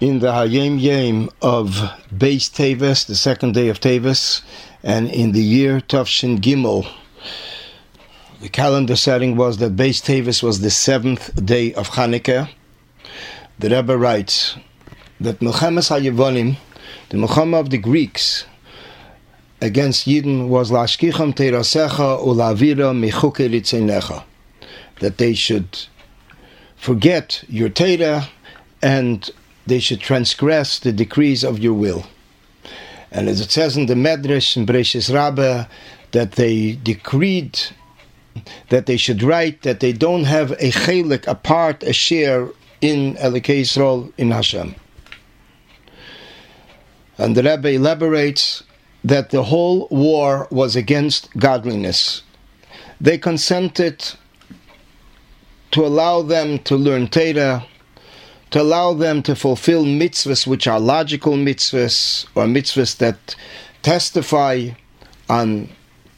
in the Hayom Yom of Beis Teves, the second day of Teves, and in the year Tavshin Gimel. The calendar setting was that Beis Teves was the seventh day of Hanukkah. The Rebbe writes that Milchemes HaYevonim, the Milchama of the Greeks, against Yidden was Lashkicham Terasecha Ulavira Mechuke Ritzenecha, that they should forget your Torah and they should transgress the decrees of your will. And as it says in the Medrash in Breshis Rabbah, that they decreed that they should write that they don't have a chelik, a part, a share in Elikei Yisrael in Hashem. And the Rebbe elaborates that the whole war was against godliness. They consented to allow them to learn Torah, to allow them to fulfill mitzvahs which are logical mitzvahs or mitzvahs that testify on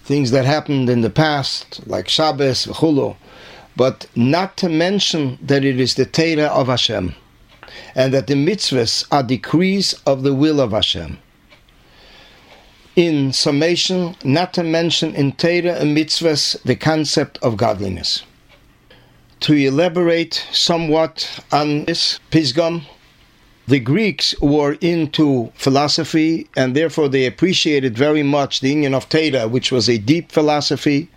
things that happened in the past, like Shabbos, Chulu, but not to mention that it is the Torah of Hashem, and that the mitzvahs are decrees of the will of Hashem. In summation, not to mention in Torah and mitzvahs the concept of godliness to elaborate somewhat on this Pisgam. The Greeks were into philosophy and therefore they appreciated very much the union of Torah, which was a deep philosophy,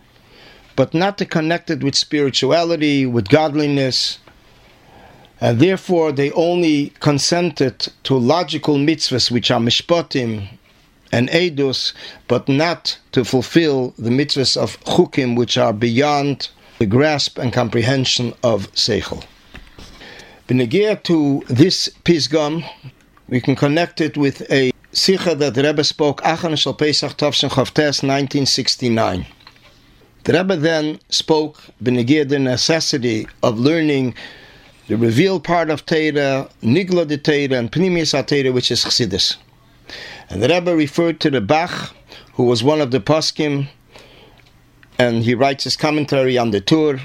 but not to connect it with spirituality, with godliness. And therefore they only consented to logical mitzvahs, which are mishpatim and edus, but not to fulfill the mitzvahs of chukim, which are beyond the grasp and comprehension of Seichel. Benegir to this Pisgam, we can connect it with a Sikha that the Rebbe spoke Achan Shal Pesach Tovshin Chavtes 1969. The Rebbe then spoke Benegir the necessity of learning the revealed part of Torah, Nigla de Torah, and Pnimius Torah, which is Chassidus. And the Rebbe referred to the Bach, who was one of the poskim and he writes his commentary on the Tur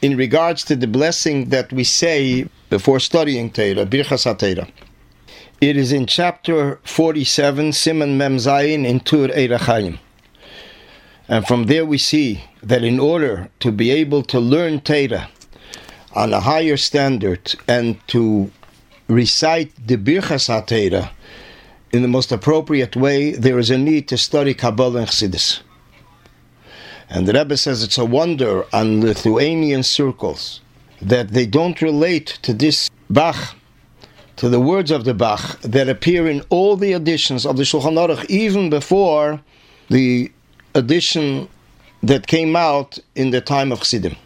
in regards to the blessing that we say before studying Torah, Birchas HaTorah. It is in chapter 47, Simon Mem Zayin, in Tur Orach Chayim. And from there we see that in order to be able to learn Torah on a higher standard and to recite the Birchas HaTorah in the most appropriate way, there is a need to study Kabbalah and Chassidus. And the Rebbe says it's a wonder on Lithuanian circles that they don't relate to this Bach, to the words of the Bach that appear in all the editions of the Shulchan Aruch, even before the edition that came out in the time of Chassidim.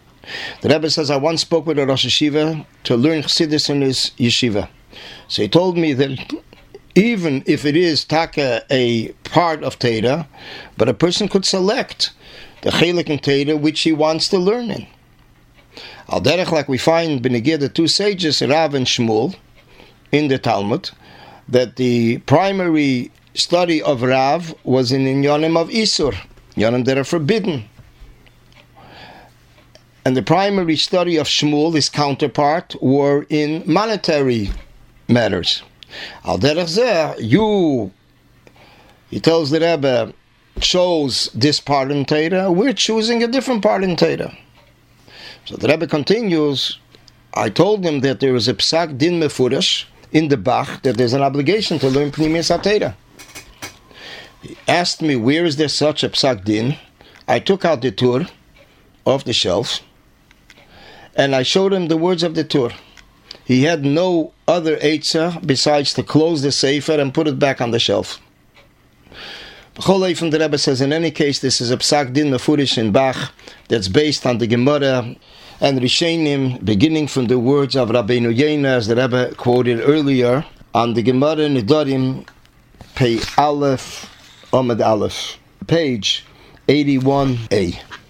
The Rebbe says, I once spoke with a Rosh Yeshiva to learn Chassidus in his yeshiva. So he told me that even if it is taka a part of Teda, but a person could select the chelik in Torah which he wants to learn in. Al derech, like we find Benegir, the two sages, Rav and Shmuel, in the Talmud, that the primary study of Rav was in Inyanim of Isur, Inyanim that are forbidden. And the primary study of Shmuel, his counterpart, were in monetary matters. Al derech you, he tells the Rebbe, chose this part in Torah, we're choosing a different part in Torah. So the Rebbe continues, I told him that there is a psak din mefurash in the Bach, that there's an obligation to learn Pnimius HaTorah. He asked me, where is there such a psak din? I took out the Tur off the shelf, and I showed him the words of the Tur. He had no other Eitzah besides to close the Sefer and put it back on the shelf. Cholei from the Rebbe says, in any case, this is a psak din mefurish in Bach that's based on the Gemara and Rishenim, beginning from the words of Rabbeinu Yena, as the Rebbe quoted earlier, on the Gemara Nidarim, pay Aleph, Ahmed Aleph, page 81a.